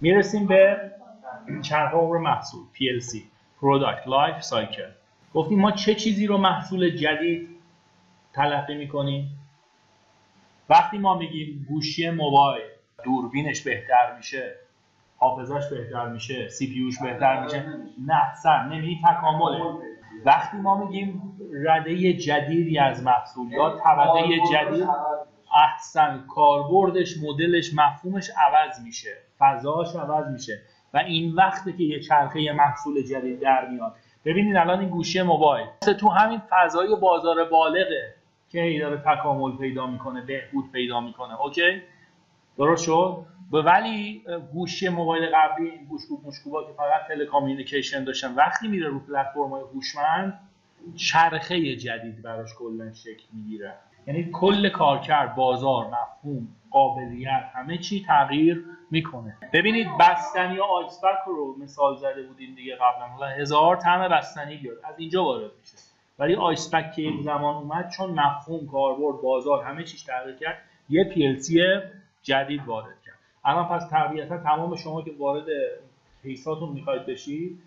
می‌رسیم به چرخ عمر محصول PLC Product Life Cycle. گفتیم ما چه چیزی رو محصول جدید تلقی می‌کنیم؟ وقتی ما میگیم گوشی موبایل دوربینش بهتر میشه حافظش بهتر میشه سی پیوش بهتر میشه نه سر نمی تکامله. وقتی ما میگیم رده جدیدی از محصول یا طبقه جدید احسن کاربردش مدلش مفهومش عوض میشه. فضاش عوض میشه. و این وقته که یه چرخه محصول جدید در میاد. ببینید الان این گوشی موبایل. تو همین فضای بازار بالغه که ای داره تکامل پیدا می‌کنه بهبود پیدا می‌کنه. اوکی؟ درست شد؟ ولی گوشی موبایل قبلی گوشکوب مشکوبا که فقط تلکامیونیکیشن داشتن وقتی میره رو پلتفرم‌های هوشمند چرخه جدید براش کلا شکل می‌گیره. یعنی کل کارکرد بازار مفهوم قابلیت همه چی تغییر می‌کنه. ببینید بستنی یا آیسپک رو مثال زده بودیم دیگه قبلا. هزار طعم بستنی بیاد. از اینجا وارد میشه. ولی آیسپک که یک زمان اومد چون مفهوم کاربرد بازار همه چیش تغییر کرد یه پیلسی جدید وارد کرد. الان پس طبیعتا تمام شما که وارد کیساتون می‌خواید بشید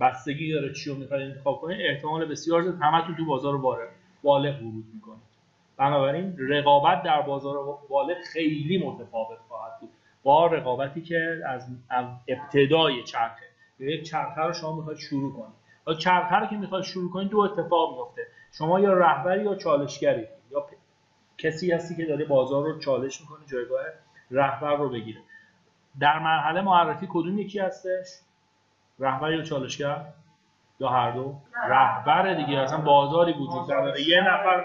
بستگی داره چی رو می‌خواید انتخاب کنید احتمال بسیار زیاد همتون تو بازار وارد بالغ ورود می‌کنید بنابراین رقابت در بازار بالغ خیلی متفاوت خواهد بود. با رقابتی که از ابتدای چرخه. یک چرخه رو شما می‌خواید شروع کنید. چرخه رو که می‌خواید شروع کنید دو اتفاق میفته شما یا رهبری یا چالشگری. یا کسی هستی که داره بازار رو چالش می‌کنه جایگاه رهبر رو بگیره. در مرحله معرفی کدوم یکی هستش؟ رهبر یا چالشگر؟ یا هر دو؟ رهبر دیگه اصلا بازاری وجود نداره. یه نفر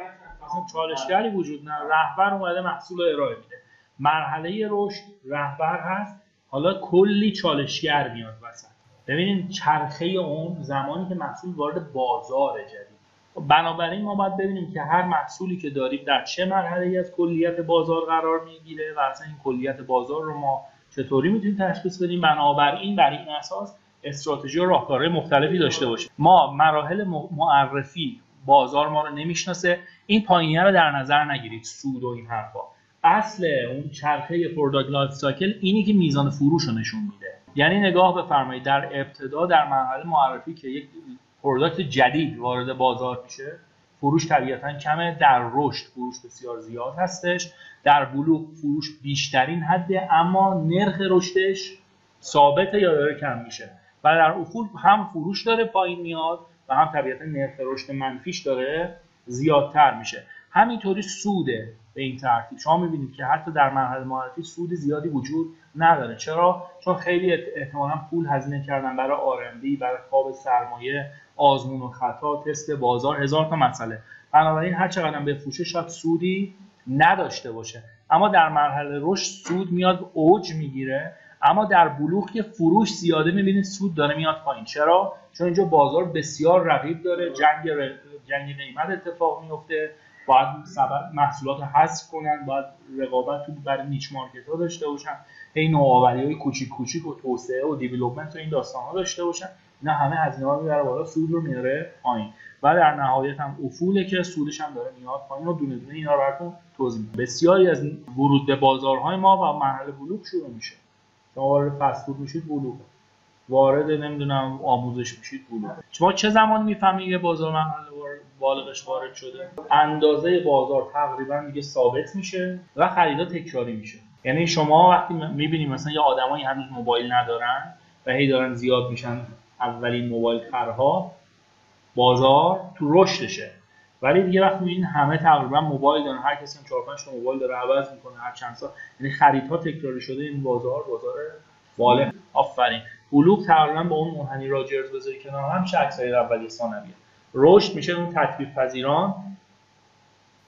اصلا چالشگری وجود نداره رهبر اومده محصول ارائه میده. مرحله رشد رهبر هست. حالا کلی چالشگر میاد وسط. ببینید چرخه اون زمانی که محصول وارد بازار جدید. بنابراین ما باید ببینیم که هر محصولی که داریم در چه مرحله از کلیت بازار قرار می‌گیره و اصلا این کلیت بازار رو ما چطوری می‌تونیم تشخیص بدیم؟ بنابراین بر این اساس استراتژی و راهکارهای مختلفی داشته باشیم. ما مراحل معرفی بازار ما رو نمی‌شناسه. این پایینیه رو در نظر نگیرید سود و این حرفا. اصل اون چرخه product life cycle اینی که میزان فروش رو نشون میده. یعنی نگاه بفرمایید در ابتدا در مرحله معرفی که یک product جدید وارد بازار میشه فروش طبیعتا کمه در رشد فروش بسیار زیاد هستش در بلوغ فروش بیشترین حده اما نرخ رشدش ثابته یا داره کم میشه. و در افول هم فروش داره پایین میاد و هم طبیعتا نرخ رشد منفیش داره زیادتر میشه. همینطوری سوده به این ترتیب. شما می‌بینید که حتی در مرحله معرفی سود زیادی وجود نداره. چرا؟ چون خیلی احتمالا پول هزینه کردن برای آرندی برای خواب سرمایه آزمون و خطا تست بازار هزار تا مسئله. بنابراین هر چقدر بفروشه شاید سودی نداشته باشه. اما در مرحله رشد سود میاد اوج می‌گیره. اما در بلوغ که فروش زیاده می‌بینید سود داره میاد پایین. چرا؟ چون اینجا بازار بسیار رقیب داره. جنگ ر... جنگ قیمت اتفاق میفته باید محصولات حذف کنن. باید رقابت تو برای نیچ مارکت ها داشته باشن. هی نوآوری های کوچیک کوچیک و توسعه و دیولپمنت و این داستان ها داشته باشن. اینا همه هزینه ها می‌بره بالا. سود رو میاره پایین. و در نهایت هم افوله که سودش هم داره میاد پایین و دونه دونه اینا رو براتون توضیح بسیاری از ورود به بازارهای ما و مرحله بلوغ شروع میشه. شما وارد فست فود میشید بلوغ وارد نمی‌دونم آموزش میشید بلوغ شما چه زمانی می‌فهمید یه بازار مرحله بالغش وارد شده؟ اندازه بازار تقریبا دیگه ثابت میشه و خریدا تکراری میشه. یعنی شما وقتی می‌بینید مثلا یه آدمایی هنوز موبایل ندارن و هی دارن زیاد میشن اولین موبایل خرها بازار تو رشدشه. ولی دیگه وقتی می‌بینید همه تقریبا موبایل دارن. هر کسی هم 4 5 تا موبایل داره عوض می‌کنه هر چند سال یعنی خریدها تکراری شده این بازار بازار بالغ آفرین. بلوغ تقریبا با اون منحنی راجرز بذاری کنار هم چه عکسای اولیه ثانویه. رشد میشه اون تطبیق پذیران.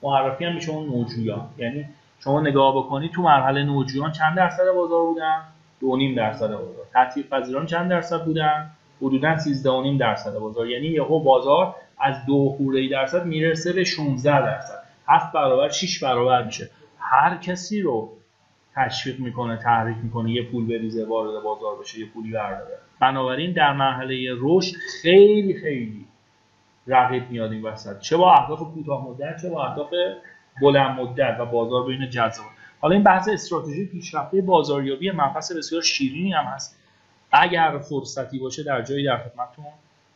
معرفی هم میشه اون نوجویان. یعنی شما نگاه بکنید تو مرحله نوجویان چند درصد بازار بودن؟ دو نیم درصد بازار. تطبیق پذیران چند درصد بودن؟ حدودا 13 درصد بازار. یعنی یهو بازار از دو خورده درصد می‌رسه به 16 درصد. 7 برابر 6 برابر میشه. هر کسی رو تشویق می‌کنه تحریک می‌کنه یه پول بریزه وارد بازار بشه یه پولی برداره. بنابراین در مرحله رشد خیلی خیلی رقیب میاد این وسط. چه با اهداف کوتاه مدت چه با اهداف بلند مدت و بازار بین جذاب. حالا این بحث استراتژی پیشرفته بازاریابی مبحث بسیار شیرینی هم هست. اگر فرصتی باشه در جایی در خدمتتون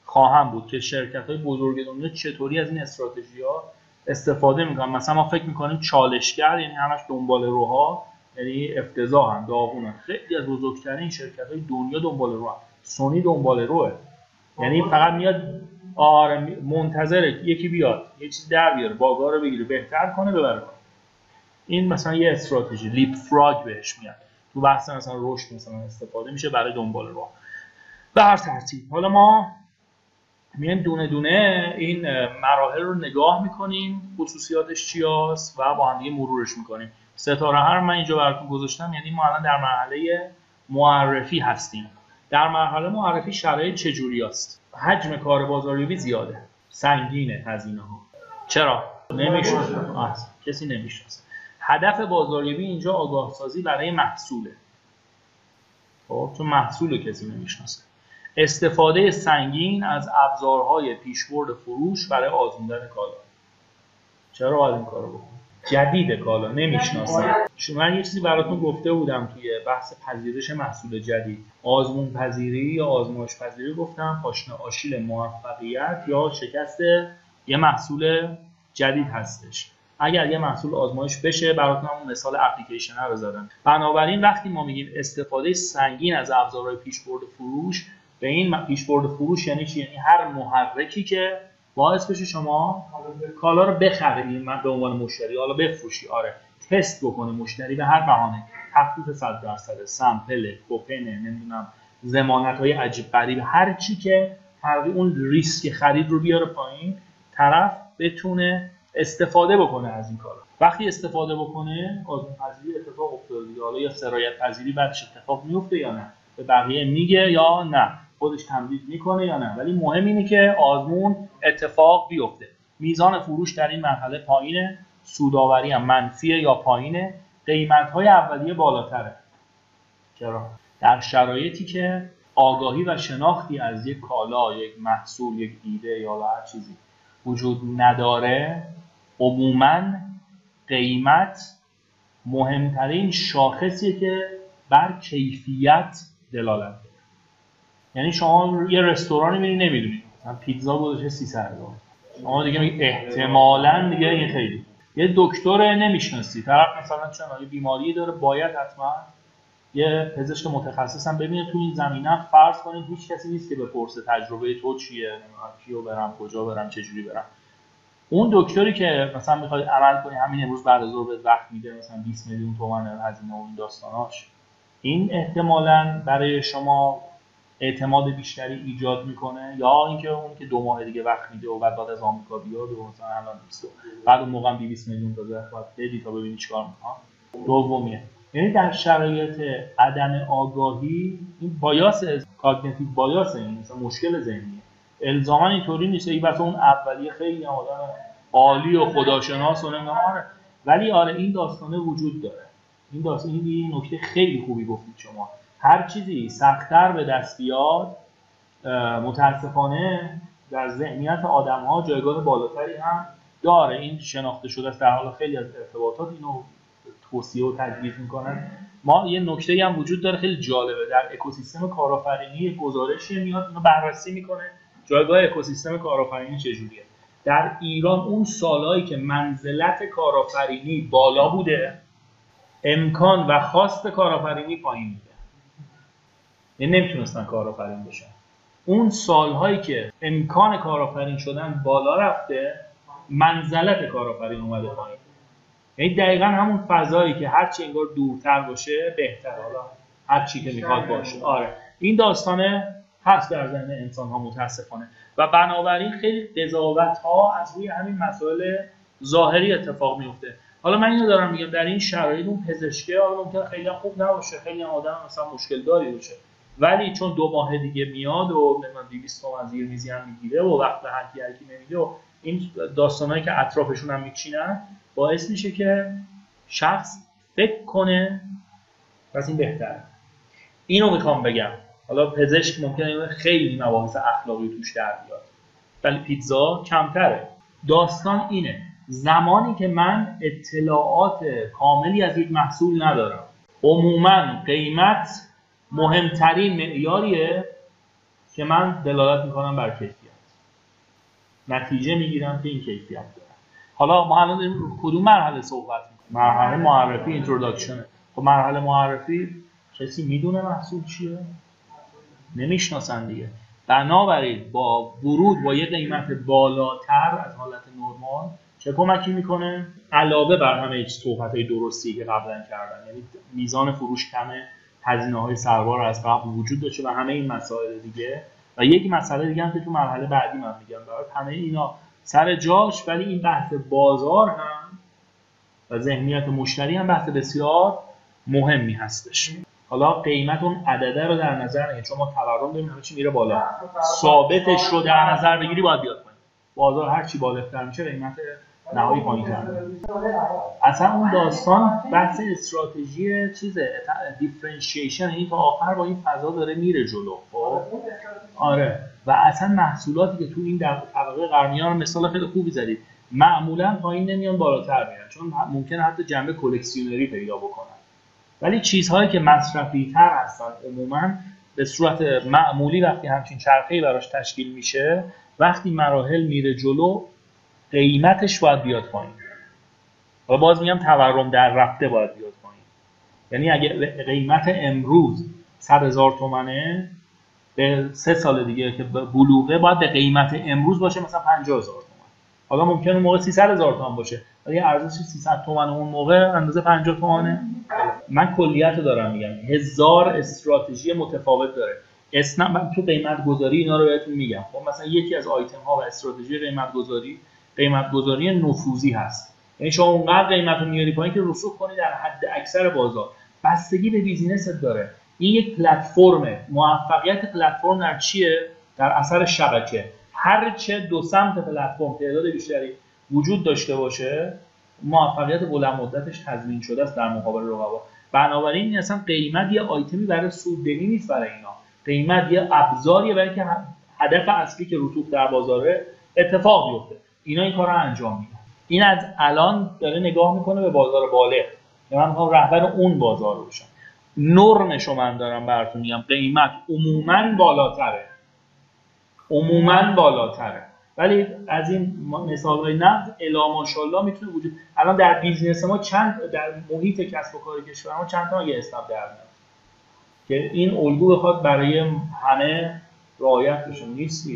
خواهم بود که شرکت های بزرگ دنیا چطوری از این استراتژی ها استفاده می‌کنن. مثلا ما فکر می‌کنیم چالشگر یعنی همش دنبال روها یعنی افتضاح هم داغونن خیلی از بزرگترین شرکت های دنیا دنبال رو هم. سونی دنبال روه. یعنی فقط میاد آره منتظره یکی بیاد یه چیز در بیاره باگا رو بگیره بهتر کنه ببره این مثلا یه استراتژی لیپ فراگ بهش میاد تو بحث مثلا رشد مثلا استفاده میشه برای دنبال رو به هر ترتیب. حالا ما میایم دونه دونه این مراحل رو نگاه می‌کنیم خصوصیاتش چی هست و با هم دیگه مرورش می‌کنیم. ستاره هر من اینجا براتون گذاشتم یعنی ما الان در مرحله معرفی هستیم. در مرحله معرفی شرایط چجوری است؟ حجم کار بازاریابی زیاده. سنگینه هزینه ها چرا؟ نمی‌شناسه کسی نمی‌شناسه. هدف بازاریابی اینجا آگاه سازی برای محصوله. خب چون محصول کسی نمی‌شناسه. استفاده سنگین از ابزارهای پیشبرد فروش برای آزمودن کالا. چرا باید این کارو بکنم؟ جدید کالا نمی‌شناسم. من یه چیزی براتون گفته بودم توی بحث پذیرش محصول جدید. آزمون پذیری یا آزمایش پذیری گفتم پاشنه آشیل موفقیت یا شکست یه محصول جدید هستش. اگر یه محصول آزمایش بشه براتون اون مثال اپلیکیشن رو زدم. بنابراین وقتی ما میگیم استفاده سنگین از ابزارهای پیشبرد فروش به این پیشبرد فروش یعنی چی؟ یعنی هر محرکی که باعث بشه شما کالا رو بخری من به عنوان مشتری حالا بفروشی آره تست بکنه مشتری به هر بهانه. تخفیف 100 درصد سمپل کوپن نمی‌دونم ضمانت های عجیب غریب هر چی که تقریبا اون ریسک خرید رو بیاره پایین طرف بتونه استفاده بکنه از این کارا. وقتی استفاده بکنه آزمون پذیری اتفاق افتاده حالا یا سرایت پذیری بعدش اتفاق میفته یا نه؟ به بقیه میگه یا نه؟ خودش تمدید می‌کنه یا نه. ولی مهم اینه که آزمون اتفاق بیفته. میزان فروش در این مرحله پایینه. سوداوری هم منفیه یا پایینه. قیمت های اولیه بالاتره. چرا؟ در شرایطی که آگاهی و شناختی از یک کالا یک محصول یک ایده یا هر چیزی وجود نداره عموما قیمت مهمترین شاخصیه که بر کیفیت دلالت یعنی شما یه رستورانی میری نمی‌دونی مثلا پیتزا گذاشته 300 دلار شما دیگه احتمالاً دیگه این خیلی. یه دکتر نمی‌شناسی. طرف مثلا چون بیماری داره باید حتما یه پزشک متخصص هم ببینه تو این زمینه. فرض کنید هیچ کسی نیست که بپرسه تجربه تو چیه کیو برم کجا برم چه جوری برم. اون دکتری که مثلا می‌خواد عمل کنی همین امروز بعد از ظهر وقت میده مثلا 20 میلیون تومان هزینه و این داستاناش. این احتمالا برای شما اعتماد بیشتری ایجاد می‌کنه یا اینکه اون که دو ماه دیگه وقت میده و بعد بعد از آمریکا بیاد و مثلا الان نیست بعد اون موقع 20 میلیون داده باید بدی تا ببینی چیکار می‌کنه. دومیه. یعنی در شرایط عدم آگاهی این بایاس کاگنیتیو بایاس این مثلا مشکل ذهنیه. الزاما اینطوری نیست. ای بس اون اولیه خیلی آدم عالی و خداشناس و آره. ولی آره این داستانه وجود داره. این داستان این نکته خیلی خوبی گفتید شما. هر چیزی سختتر به دست بیاد متاسفانه در ذهنیت آدم ها جایگاه بالاتری هم داره. این شناخته شده است در حال خیلی از ارتباطات اینو توصیه و تجویز می‌کنن. ما یه نکته هم وجود داره خیلی جالبه. در اکوسیستم کارآفرینی گزارشی میاد اینو بررسی می‌کنه جایگاه اکوسیستم کارآفرینی چجوریه. در ایران اون سالهایی که منزلت کارآفرینی بالا بوده امکان و خواست کارآفرینی پایین بوده. یعنی نمی‌تونستن کارآفرین بشن. اون سالهایی که امکان کارآفرین شدن بالا رفته منزلت کارآفرین اومده پایین. یعنی دقیقا همون فضایی که هرچی انگار دورتر باشه بهتر. حالا هر چی که می‌خواد باشه. آره. این داستانه هست در ذهن انسان ها متاسفانه. و بنابراین خیلی قضاوت ها از روی همین مسائل ظاهری اتفاق میفته حالا من اینو دارم میگم در این شرایط اون پزشکه حالا ممکن خیلی خوب نباشه خیلی آدم مثلا مشکل داری باشه. ولی چون دو ماه دیگه میاد و من 200 تومن زیر میزی هم می‌گیره و وقت به هر کی نمیده و این داستانهایی که اطرافشون هم میچینن باعث میشه که شخص فکر کنه پس این بهتره. اینو می‌خوام بگم. حالا پزشک ممکنه خیلی مباحث اخلاقی توش در بیاد ولی پیتزا کمتره. داستان اینه. زمانی که من اطلاعات کاملی از یک محصول ندارم عموما قیمت مهمترین معیاریه که من دلالت می‌کنم بر کیفیت. نتیجه می‌گیرم که این کیفیت داره. حالا ما الان داریم کدوم مرحله صحبت می‌کنیم؟ مرحله معرفی اینتروداکشنه خب مرحله معرفی کسی می‌دونه محصول چیه؟ نمی‌شناسن دیگه. بنابراین با ورود با یه قیمت بالاتر از حالت نرمال چه کمکی می‌کنه؟ علاوه بر همه صحبت های درستی که قبلا کردن یعنی میزان فروش کمه. هزینه های سربار از قبل وجود داشته و همه این مسائل دیگه. و یک مسئله دیگه هم که تو مرحله بعدی من میگم برای همه اینا سر جاش ولی این بحث بازار هم و ذهنیت مشتری هم بحث بسیار مهمی هستش. حالا قیمت اون عدده رو در نظر نگیرید چون ما تورم داریم همه چی میره بالا. ثابتش رو در نظر بگیری باید بیاد پایین. بازار هر چی بالاتر میشه قیمت نهایی پایین اصلا اون داستان بحث استراتژی چیزه differentiation این تا آخر با این فضا داره میره جلو. خب؟ آره. و اصلا محصولاتی که تو این طبقه قرنیان مثال خیلی خوبی زدید معمولا پایین نمیان بالاتر میرن چون ممکنه حتی جنبه کلکسیونری پیدا بکنن. ولی چیزهایی که مصرفی تر هستن عموما به صورت معمولی وقتی همچین چرخه‌ای براش تشکیل میشه وقتی مراحل میره جلو قیمتش باید بیاد پایین. و باز میگم تورم در رفته باید بیاد پایین. یعنی اگه قیمت امروز 100 هزار تومنه به سه سال دیگه که بلوغه باید به قیمت امروز باشه مثلا 50 هزار تومن. حالا ممکنه موقع 300 هزار تومن باشه. ولی ارزش 300 تومن اون موقع اندازه 50 تومنه. من کلیت رو دارم میگم. هزار استراتژی متفاوت داره. اسم من تو قیمت گذاری اینا رو بهتون میگم. خب مثلا یکی از آیتم ها و استراتژی قیمت گذاری قیمت گذاری نفوذی هست. یعنی شما اونقدر قیمت رو میاری پایین که رسوخ کنی در حد اکثر بازار. بستگی به بیزینست داره. این یک پلتفرمه موفقیت پلتفرم در چیه؟ در اثر شبکه. هر چه دو سمت پلتفرم تعداد بیشتری وجود داشته باشه موفقیت بلند مدتش تضمین شده است در مقابل رقبا. بنابراین این اصلا قیمت یه آیتمی برای سوددهی نیست برای اینا. قیمت یه ابزاریه برای که هدف اصلی که رسوخ در بازاره اتفاق بیفته. اینا این کار رو انجام میدن. این از الان داره نگاه می‌کنه به بازار بالغ. من می‌خوام رهبر اون بازار رو بشم. نرمشو من دارم براتون میگم. قیمت عموما بالاتره. عموما بالاتره. ولی از این مثال های نقد الا ماشاءالله می‌تونه وجود الان در business ما چند در محیط کسب و کار کشور ما چند تا یه اسنپ در میاد؟ که این الگو بخواد برای همه رعایت بشه. نیست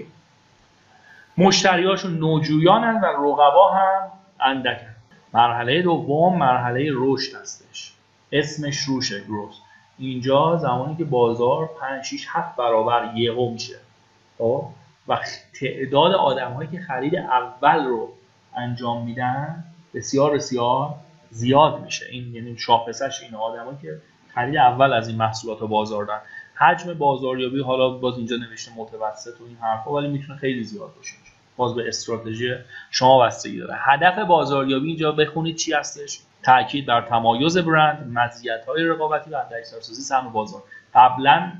مشتریاشون نوجویانن و رقبا هم اندکن. مرحله دوم مرحله رشد هستش. اسمش رشده growth. اینجا زمانی که بازار 5 6 7 برابر یهو میشه. خب؟ و تعداد آدمهایی که خرید اول رو انجام میدن بسیار بسیار زیاد میشه. این یعنی شاخصش این آدمایی که خرید اول از این محصولات بازار دارن. حجم بازاریابی حالا باز اینجا نوشته متوسط و این حرفا ولی می‌تونه خیلی زیاد باشه. باز به استراتژی شما بستگی داره. هدف بازاریابی اینجا بخونید چی هستش؟ تاکید بر تمایز برند مزیت های رقابتی و اثرسازی سهم بازار. قبلا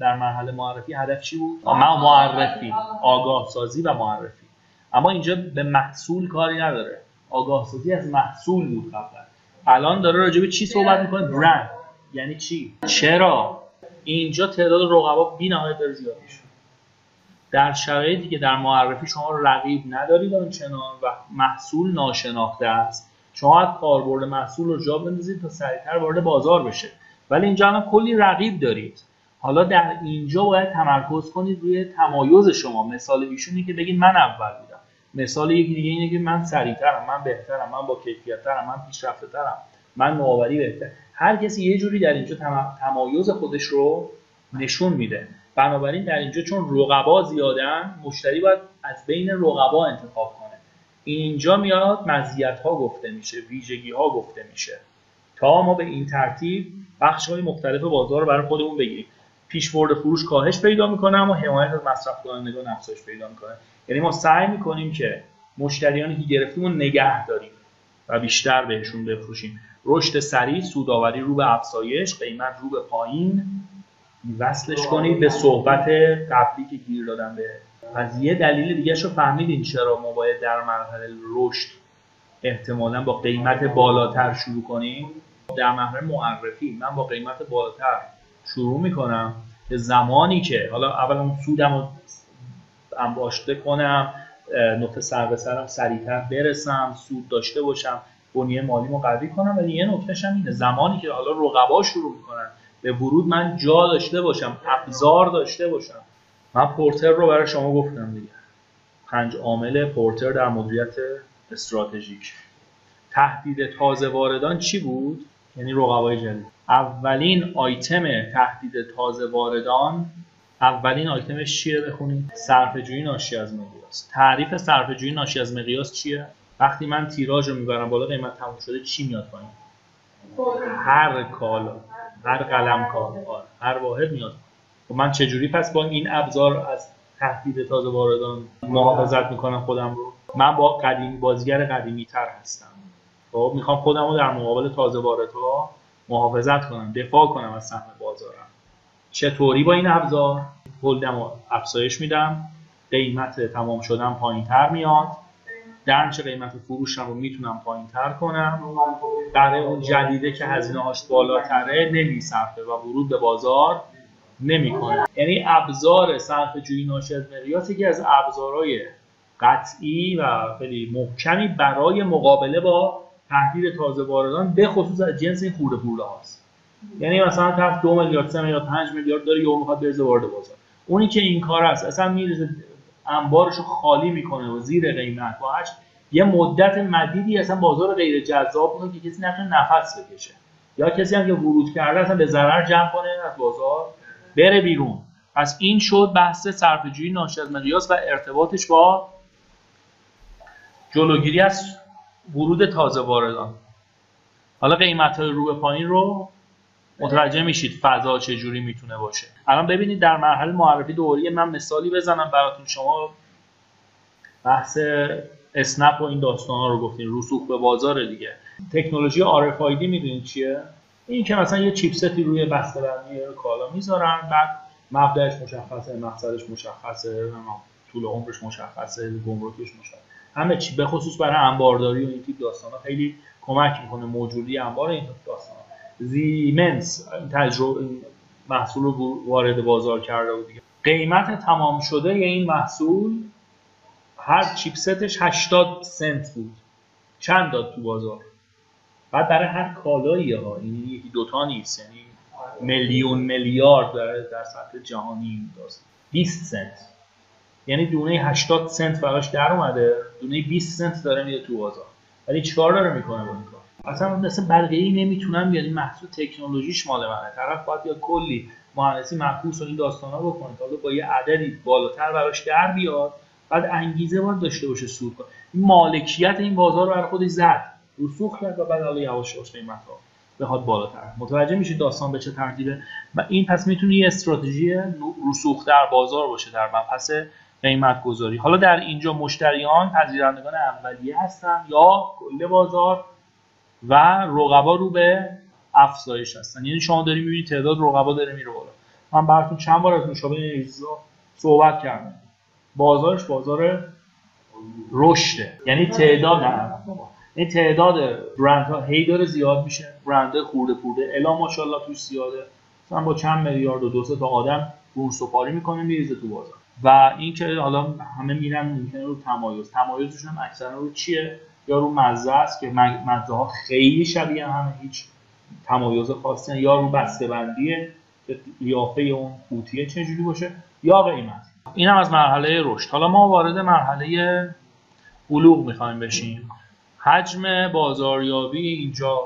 در مرحله معرفی هدف چی بود؟ معرفی. آگاه سازی و معرفی. اما اینجا به محصول کاری نداره. آگاه سازی از محصول بود قبلا. الان داره راجع به چی صحبت می‌کنه؟ برند. یعنی چی؟ چرا؟ اینجا تعداد رقبا بی‌نهایت داره زیاد میشه. در شرایطی که در معرفی شما رقیب ندارید آنچنان و محصول ناشناخته است شما از کاربرد محصول رو جا بندازید تا سریعتر وارد بازار بشه. ولی اینجا الان کلی رقیب دارید. حالا در اینجا باید تمرکز کنید روی تمایز شما. مثال ایشونی که بگید من اول بودم. مثال یکی دیگه اینه که من سریعترم من بهترم من با کیفیتترم من پیشرفته‌ترم من نوآوری بهتر. هر کسی یه جوری در اینجا تمایز خودش رو نشون میده. بنابراین در اینجا چون رقبا زیادن مشتری باید از بین رقبا انتخاب کنه. اینجا میاد مزیت ها گفته میشه ویژگی ها گفته میشه. تا ما به این ترتیب بخش های مختلف بازار رو برای خودمون بگیریم. پیشبرد فروش کاهش پیدا می‌کنه اما حمایت از مصرف کنندگان افزایش پیدا می‌کنه. یعنی ما سعی می‌کنیم که مشتریانی که گرفتیم رو نگه داریم و بیشتر بهشون بفروشیم. رشد سریع سوداوری رو به افزایش قیمت رو به پایین. وصلش کنید به صحبت قبلی که گیر دادم به از یه دلیل دیگه رو فهمیدین چرا ما باید در مرحله رشد احتمالا با قیمت بالاتر شروع کنیم. در محور معرفی من با قیمت بالاتر شروع می‌کنم. به زمانی که حالا اول اون سودم رو انباشته کنم نقطه سر به سرم سریعتر برسم سود داشته باشم. بنیه مالی رو قوی کنم ولی یه نکتهش هم اینه. زمانی که حالا رقبا شروع می‌کنن به ورود من جا داشته باشم ابزار داشته باشم من پورتر رو برای شما گفتم دیگه. پنج عامل پورتر در مدیریت استراتژیک. تهدید تازه واردان چی بود؟ یعنی رقبای جدید. اولین آیتم تهدید تازه واردان اولین آیتمش چیه بخونید؟ صرفه‌جویی ناشی از مقیاس. تعریف صرفه‌جویی ناشی از مقیاس چیه؟ وقتی من تیراژ رو می‌برم بالا قیمت تموم شده چی میاد پایین؟ هر کالا هر قلم کار هر واحد میاد. و خب من چجوری پس با این ابزار از تهدید تازه واردان محافظت می‌کنم خودم رو؟ من با قدیم بازیگر قدیمی تر هستم. خب می‌خوام خودم رو در مقابل تازه واردها محافظت کنم دفاع کنم از سهم بازارم. چطوری با این ابزار؟ هولدم رو افزایش میدم. قیمت تمام شدن پایین تر میاد. درنچه قیمت فروشم رو می‌تونم پایین تر کنم؟ برای اون جدیده که هزینه هاش بالاتره نمیصرفه و ورود به بازار نمی‌کنه یعنی ابزار صرف جویی ناشی از مقیاس یکی از ابزارهای قطعی و خیلی محکمی برای مقابله با تهدید تازه واردان به خصوص از جنس این خورده پوله هاست. یعنی مثلا طرف دو میلیارد سه میلیارد پنج میلیارد داره یهو می‌خواد بریزه وارد بازار. اونی که این کار است اصلا میریزه انبارش خالی می‌کنه و زیر قیمت. با یه مدت مدیدی اصلا بازار غیر جذاب می‌کنه که کسی نتونه نفس بکشه. یا کسی هم که ورود کرده اصلا به ضرر جمع کنه از بازار بره بیرون. پس این شد بحث صرفه‌جویی ناشی از مقیاس و ارتباطش با جلوگیری از ورود تازه واردان حالا قیمت های رو به پایین رو متوجه میشید فضا چه جوری می‌تونه باشه. الان ببینید در مرحله معرفی دوری من مثالی بزنم براتون. شما بحث اسنپ و این داستان ها رو گفتین رسوخ به بازار دیگه. تکنولوژی RFID می‌دونید چیه؟ این که مثلا یه چیپستی روی بسته‌بندی کالا می‌ذارن بعد مبدأش مشخصه مقصدش مشخصه طول عمرش مشخصه گمرکش مشخصه. همه چی به خصوص برای انبارداری و این تیپ داستان ها خیلی کمک می‌کنه موجودی انبار این داستان زیمنس تجربه محصول رو وارد بازار کرده بود دیگه. قیمت تمام شده این محصول هر چیپستش 80 سنت بود. چند داد تو بازار؟ بعد برای هر کالایی ها. این یکی دوتا نیست یعنی میلیون میلیارد در, در سطح جهانی داست. 20 سنت. یعنی دونه 80 سنت براش در اومده دونه 20 سنت داره میده تو بازار. ولی چیکار داره می‌کنه با این اصلا مثل بقیه ای بیان این محصول تکنولوژیش مال منه. طرف باید یا کلی مهندسی معکوس و این داستانا بکنه تا با یه عددی بالاتر براش در بیاد بعد انگیزه باید داشته باشه سود کنه. مالکیت این بازار رو برای خودش زد. رسوخ کرد و بعد حالا یواش یواش قیمت ها بخواد بالاتر. متوجه میشید داستان به چه ترتیبه؟ و این پس می‌تونه یه استراتژی رسوخ در بازار باشه در مبحث قیمت گذاری حالا در اینجا مشتریان پذیرندگان اولیه هستن یا کل بازار؟ و رقبا رو به افزایش هستن. یعنی شما داری می‌بینید تعداد رقبا داره میره بالا. من براتون چند بار از مشابه صحبت کردم. بازارش بازار رشده. یعنی تعداد نه این تعداد برند ها هی داره زیاد میشه. برند خورده پورده الا ماشاءالله توش زیاده. مثلا با چند میلیارد و دو تا آدم بون سپاری می‌کنه میریزه تو بازار. و این که حالا همه میرن ممکنه رو تمایز. تمایزش هم اکثرا رو چیه؟ یا رو مزه است که مزه ها خیلی شبیه همه هیچ تمایز خاصی یا رو بسته بندیه که قیافه اون قوطیه چجوری باشه یا قیمت. این هم از مرحله رشد. حالا ما وارد مرحله بلوغ می‌خوایم بشیم. حجم بازاریابی اینجا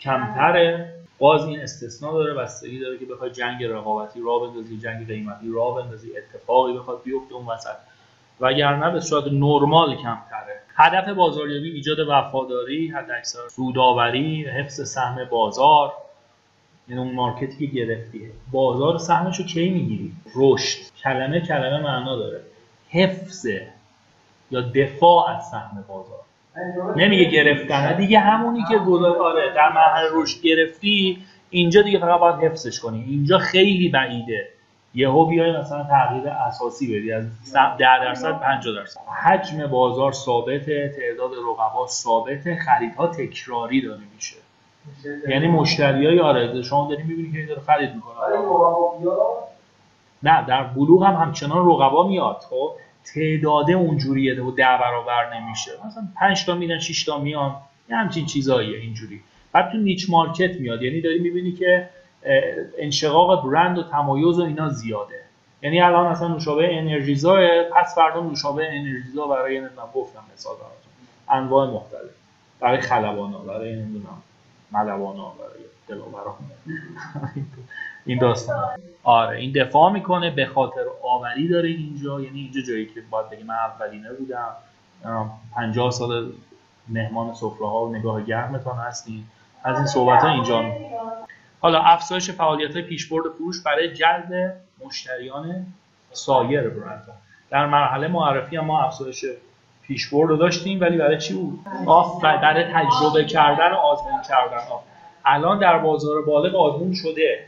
کمتره. باز این استثنا داره بستگی داره که بخوای جنگ رقابتی را بندازی جنگ قیمتی را بندازی اتفاقی بخواد بیفته اون وسط. وگرنه به صورت نرمال کمتره هدف بازاریابی ایجاد وفاداری حداکثر سوداوری حفظ سهم بازار این اون مارکتی که گرفتیه. بازار سهمشو کی می‌گیری رشد. کلمه کلمه معنا داره. حفظ یا دفاع از سهم بازار. نمیگه گرفتن دیگه همونی که گذار آره در مرحله رشد گرفتی اینجا دیگه فقط باید حفظش کنی. اینجا خیلی بعیده. یهو بیای مثلا تغییر اساسی بدی از 10 درصد 50 درصد. حجم بازار ثابته تعداد رقبا ثابته خریدها تکراری داره میشه. یعنی مشتری های آره شما داری می‌بینی که داره خرید می‌کنه. نه در بلوغ هم همچنان رقبا میاد. خب تعداده اونجوریه و ده برابر نمیشه. مثلا 5 تا میرن 6 تا میان. یه همچین چیزاییه اینجوری. بعد تو نیچ مارکت میاد. یعنی داری می‌بینی که انشقاق برند و تمایز و اینا زیاده. یعنی الان اصلا نوشابه انرژیزا پس فردا نوشابه انرژیزا برای نمی‌دونم گفتم مثال براتون انواع مختلف. برای خلبانا برای نمی‌دونم ملوانا برای دلاوران این داستان. آره این دفاع می‌کنه به خاطر آوری داره اینجا. یعنی اینجا جایی که باید بگیم من اولینه بودم. 50 سال مهمان سفره ها و نگاه گرمتان هستین. از این صحبت ها اینجا. حالا افزایش فعالیت های پیشبرد فروش برای جلب مشتریان سایر برند در مرحله معرفی هم ما افزایش پیشبرد رو داشتیم ولی برای چی بود؟ برای تجربه کردن و آزمون کردن الان در بازار بالغ آزمون شده.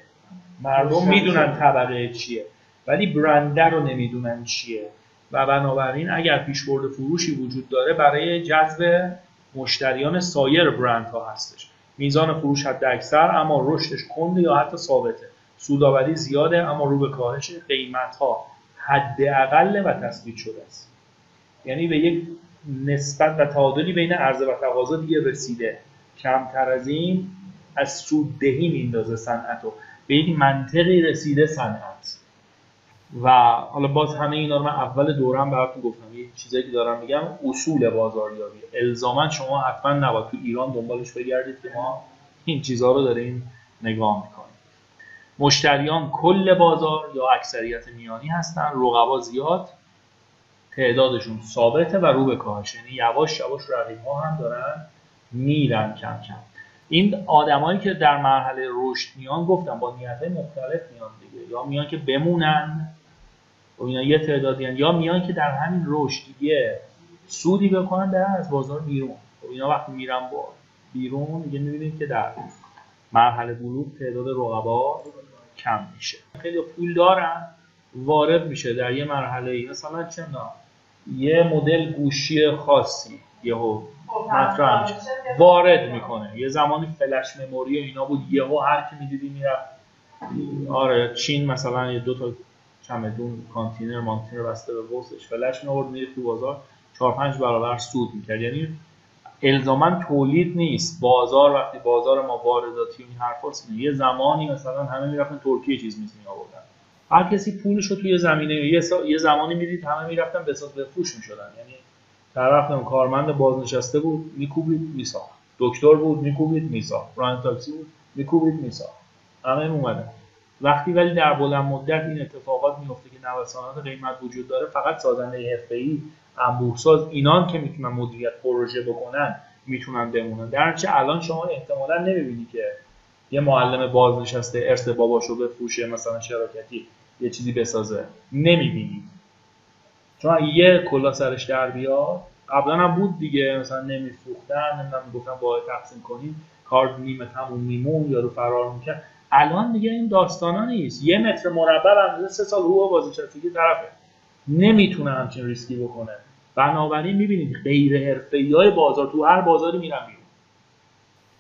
مردم می‌دونن طبقه چیه ولی برنده رو نمی‌دونن چیه. و بنابراین اگر پیشبرد فروشی وجود داره برای جذب مشتریان سایر برندها هستش. میزان فروش حد اکثر اما رشدش کنده یا حتی ثابته. سوداوری زیاده اما رو به کاهش قیمت ها حداقل و تثبیت شده است. یعنی به یک نسبت و تعادلی بین عرضه و تقاضا دیگه رسیده. کمتر از این از سوددهی میندازه صنعت رو به یک منطقی رسیده صنعت. و حالا باز همه اینا رو من اول دورم براتون گفتم. یه چیزایی که دارم میگم اصول بازاریابی. الزاما شما حتما نباید تو ایران دنبالش بگردید که ما این چیزها رو داریم نگاه می‌کنیم. مشتریان کل بازار یا اکثریت میانی هستن. رقبا زیاد تعدادشون ثابته و رو به کاهش. یعنی یواش یواش رقیب ها هم دارن میرن کم کم. این آدمایی که در مرحله رشد میان گفتم با نیت مختلف میان دیگه. یا میان که بمونن و اینا یه تعدادی یا میان که در همین رشد یه سودی بکنن در از بازار بیرون. و اینا وقتی میرن با بیرون دیگه می‌بینید که در مرحله بلوغ تعداد رقبا کم میشه. خیلی پول دارن وارد میشه در یه مرحله ای. مثلا چه یه مدل گوشی خاصی یهو مطرح میشه. وارد می‌کنه. یه زمانی فلش مموری اینا بود یهو هر کی می‌دیدی می‌رفت. آره چین مثلا یه دو تا چمدون کانتینر مانتینر بسته به بوسش فلش میورد میره تو بازار. 4 5 برابر سود می‌کرد. یعنی الزاما تولید نیست. بازار وقتی بازار ما وارداتی این حرفاست یه زمانی مثلا همه می‌رفتن ترکیه چیز میز می آوردن هر کسی پولش رو توی زمینه یه, یه زمانی می‌دید همه می‌رفتن به به فروش می‌شدن. یعنی طرف کارمند بازنشسته بود میکوبید میساخت. دکتر بود میکوبید میساخت. ران تاکسی بود میکوبید میساخت. همه اومدن وقتی ولی در بلند مدت این اتفاقات میفته که نوسانات قیمت وجود داره فقط سازنده حرفه‌ای انبوهساز اینان که می‌تونن مدیریت پروژه بکنن می‌تونن بمونن. در الان شما احتمالا نمی‌بینی که یه معلم بازنشسته ارث باباشو بفروشه مثلا شراکتی یه چیزی بسازه. نمی‌بینید چون یه کلا سرش در بیاد قبلا هم بود دیگه مثلا نمیفروختن نمی‌دونم می‌گفتن با تقسیم کنیم کار نیمه تموم میمون یا رو فرار می‌کرد. الان دیگه این داستانا نیست. یه متر مربع اندازه سه سال حقوق بازنشستگی طرفه. نمی‌تونه همچین ریسکی بکنه. بنابراین می‌بینید غیر حرفه‌ای های بازار تو هر بازاری میرن بیرون.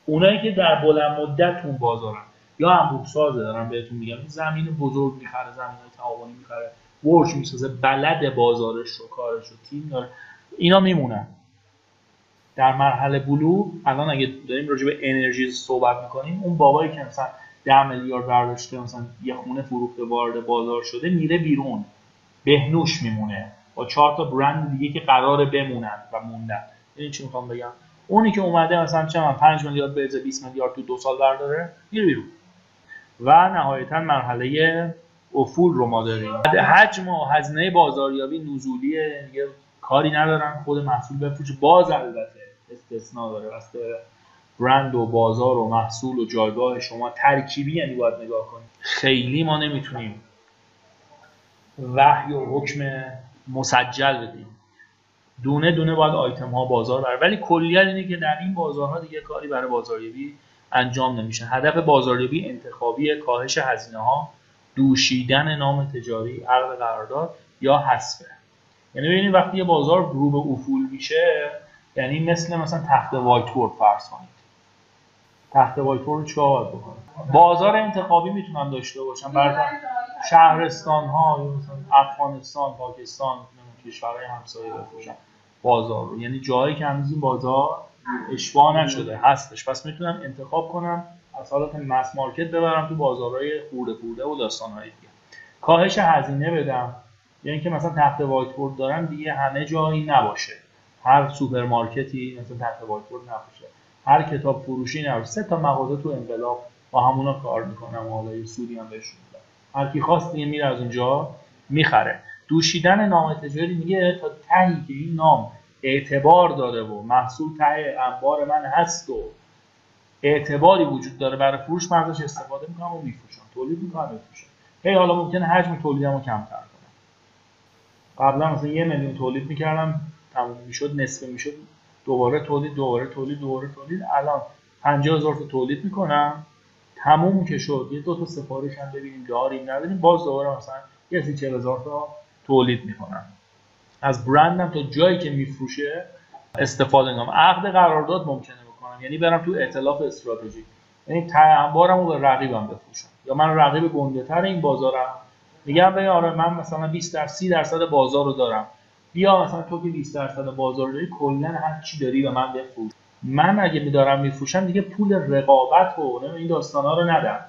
اونایی که در بلند مدت اون بازارن. یا انبوه سازه دارم بهتون میگم. زمین بزرگ می‌خره زمین تعاونی می‌خره. ورش می‌سازه بلد بازارش رو کارش رو تیم داره. اینا میمونن. در مرحله بلو الان اگه داریم راجع به انرژی صحبت می‌کنیم اون بابایی که مثلا 10 میلیارد برداشته مثلا یه خونه فروخته وارد بازار شده میره بیرون. بهنوش میمونه. با چهار تا برند دیگه که قراره بمونن و موندن. این چی می‌خوام بگم؟ اونی که اومده مثلا چه من 5 میلیارد به 20 میلیارد تو دو سال برداره میره بیرون. و نهایتا مرحله افول رو ما داریم. حجم و هزینه بازاریابی نزولیه دیگه کاری ندارن. خود محصول بفروشه. باز البته استثنا داره. برند و بازار و محصول و جایگاه شما ترکیبی یعنی باید نگاه کنید خیلی ما نمی‌تونیم وحی و حکم مسجل بدیم. دونه دونه باید آیتم ها بازار بره ولی کلیت اینه که در این بازارها دیگه کاری برای بازاریابی انجام نمیشه. هدف بازاریابی انتخابی کاهش هزینه ها دوشیدن نام تجاری عقد قرارداد یا حذفه یعنی ببینید وقتی یه بازار رو به افول میشه یعنی مثل مثلا تخت وایت فرض کنید. تخت وایت بورد چیکار بکنه بازار انتخابی می‌تونن داشته باشن برای شهرستان ها مثلا افغانستان پاکستان کشورهای همسایه بفروشن بازار رو. یعنی جایی که هنوز این بازار اشباع نشده هستش. پس می‌تونم انتخاب کنم از حالت mass market ببرم تو بازارهای خرده خرده و داستانهای دیگه. کاهش هزینه بدم. یعنی که مثلا تخته وایت بورد دارم دیگه همه جایی نباشه. هر سوپرمارکتی مثلا تخته وایت بورد نباشه. هر کتاب فروشی نباشه سه تا مغازه تو انقلاب با همونا کار می‌کنم. و حالا سودی هم بهشون هر کی خواست دیگه میره از اونجا می‌خره. دوشیدن نام تجاری میگه تا تهی که این نام اعتبار داره و محصول ته انبار من هست و اعتباری وجود داره برای فروش من ازش استفاده می‌کنم و میفروشم. تولید می‌کنم میفروشم. هی حالا ممکنه حجم تولیدم رو کمتر کنم. قبلا مثلا یه میلیون تولید می‌کردم تموم می‌شد نصف می‌شد. دوباره تولید دوباره تولید دوباره تولید. الان 50 هزار تا تولید می‌کنم. تموم که شد. یه دو تا سفارش هم ببینیم. داریم نداریم. باز دوباره مثلا یه سی 40 هزار تا تولید می‌کنم. از برندم تا جایی که میفروشه استفاده کنم عقد قرارداد ممکنه بکنم. یعنی برم تو ائتلاف استراتژیک. یعنی ته انبارم رو به رقیبم بفروشم. یا من رقیب گنده تر این بازارم. میگم به آره من مثلا 20 در 30 درصد بازار رو دارم. بیا مثلا تو که 20 درصد بازار داری کلا هر چی داری به من بفروش. من اگه میدارم میفروشم دیگه پول رقابت و این داستانا رو ندم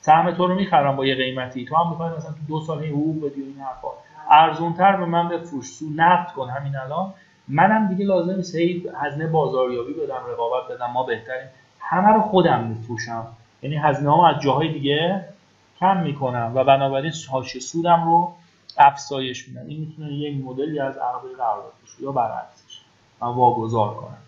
سهم تو رو می‌خرم با یه قیمتی. تو هم می‌خوای مثلا تو دو سال حقوق بدی این حرفا. ارزونتر به من بفروش. سو نقد کن همین الان. منم دیگه لازم نیست هی هزینه بازاریابی بدم رقابت بدم. ما بهتریم. همه رو خودم میفروشم. یعنی هزینه ها از جاهای دیگه کم می‌کنم. و بنابراین حاشیه سودم رو افزایش میدم این می‌تونه یک مدلی از عقد قرارداد باشه یا برعکسش. من واگذار کنم.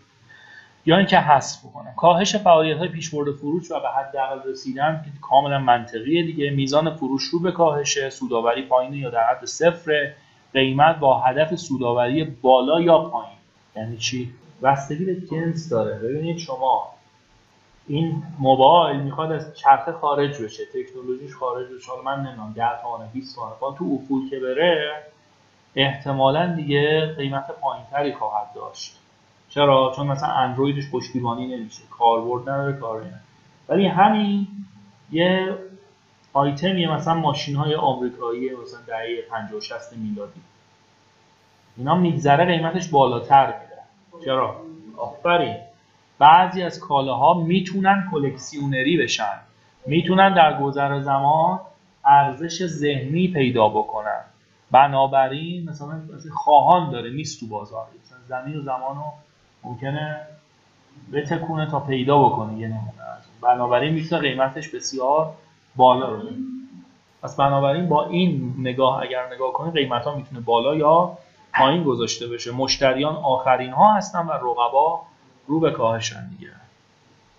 یا اینکه حذف بکنم کاهش فعالیت های پیشبرد فروش و به حداقل رسیدن که کاملا منطقیه دیگه. میزان فروش رو به کاهش سوداوری پایین یا در حد صفر. قیمت با هدف سوداوری بالا یا پایین. یعنی چی؟ بستگی به جنس داره. ببینید شما این موبایل می‌خواد از چرخه خارج بشه تکنولوژیش خارج بشه. حالا من نمی‌دونم 10 تومن 20 تومن تو افول که بره احتمالا دیگه قیمت پایینتری خواهد داشت. چرا؟ چون مثلا اندرویدش پشتیبانی نمیشه. کاربرد نداره کاری ولی همین یه آیتمیه مثلا ماشین های آمریکایی مثلا دهه 50 60 میلادی. اینا میگذره قیمتش بالاتر میره چرا؟ آفرین. بعضی از کالاها می‌تونن کلکسیونری بشن. می‌تونن در گذر زمان ارزش ذهنی پیدا بکنن. بنابراین مثلا خواهان داره نیست تو بازار. مثلا زمین و زمان رو ممکنه بتکونه تا پیدا بکنه یه نمونه بنابراین می‌تونه قیمتش بسیار بالا رو پس بنابراین با این نگاه اگر نگاه کنید قیمت ها می‌تونه بالا یا پایین گذاشته بشه. مشتریان آخرین ها هستن و رقبا رو به کاهشن دیگه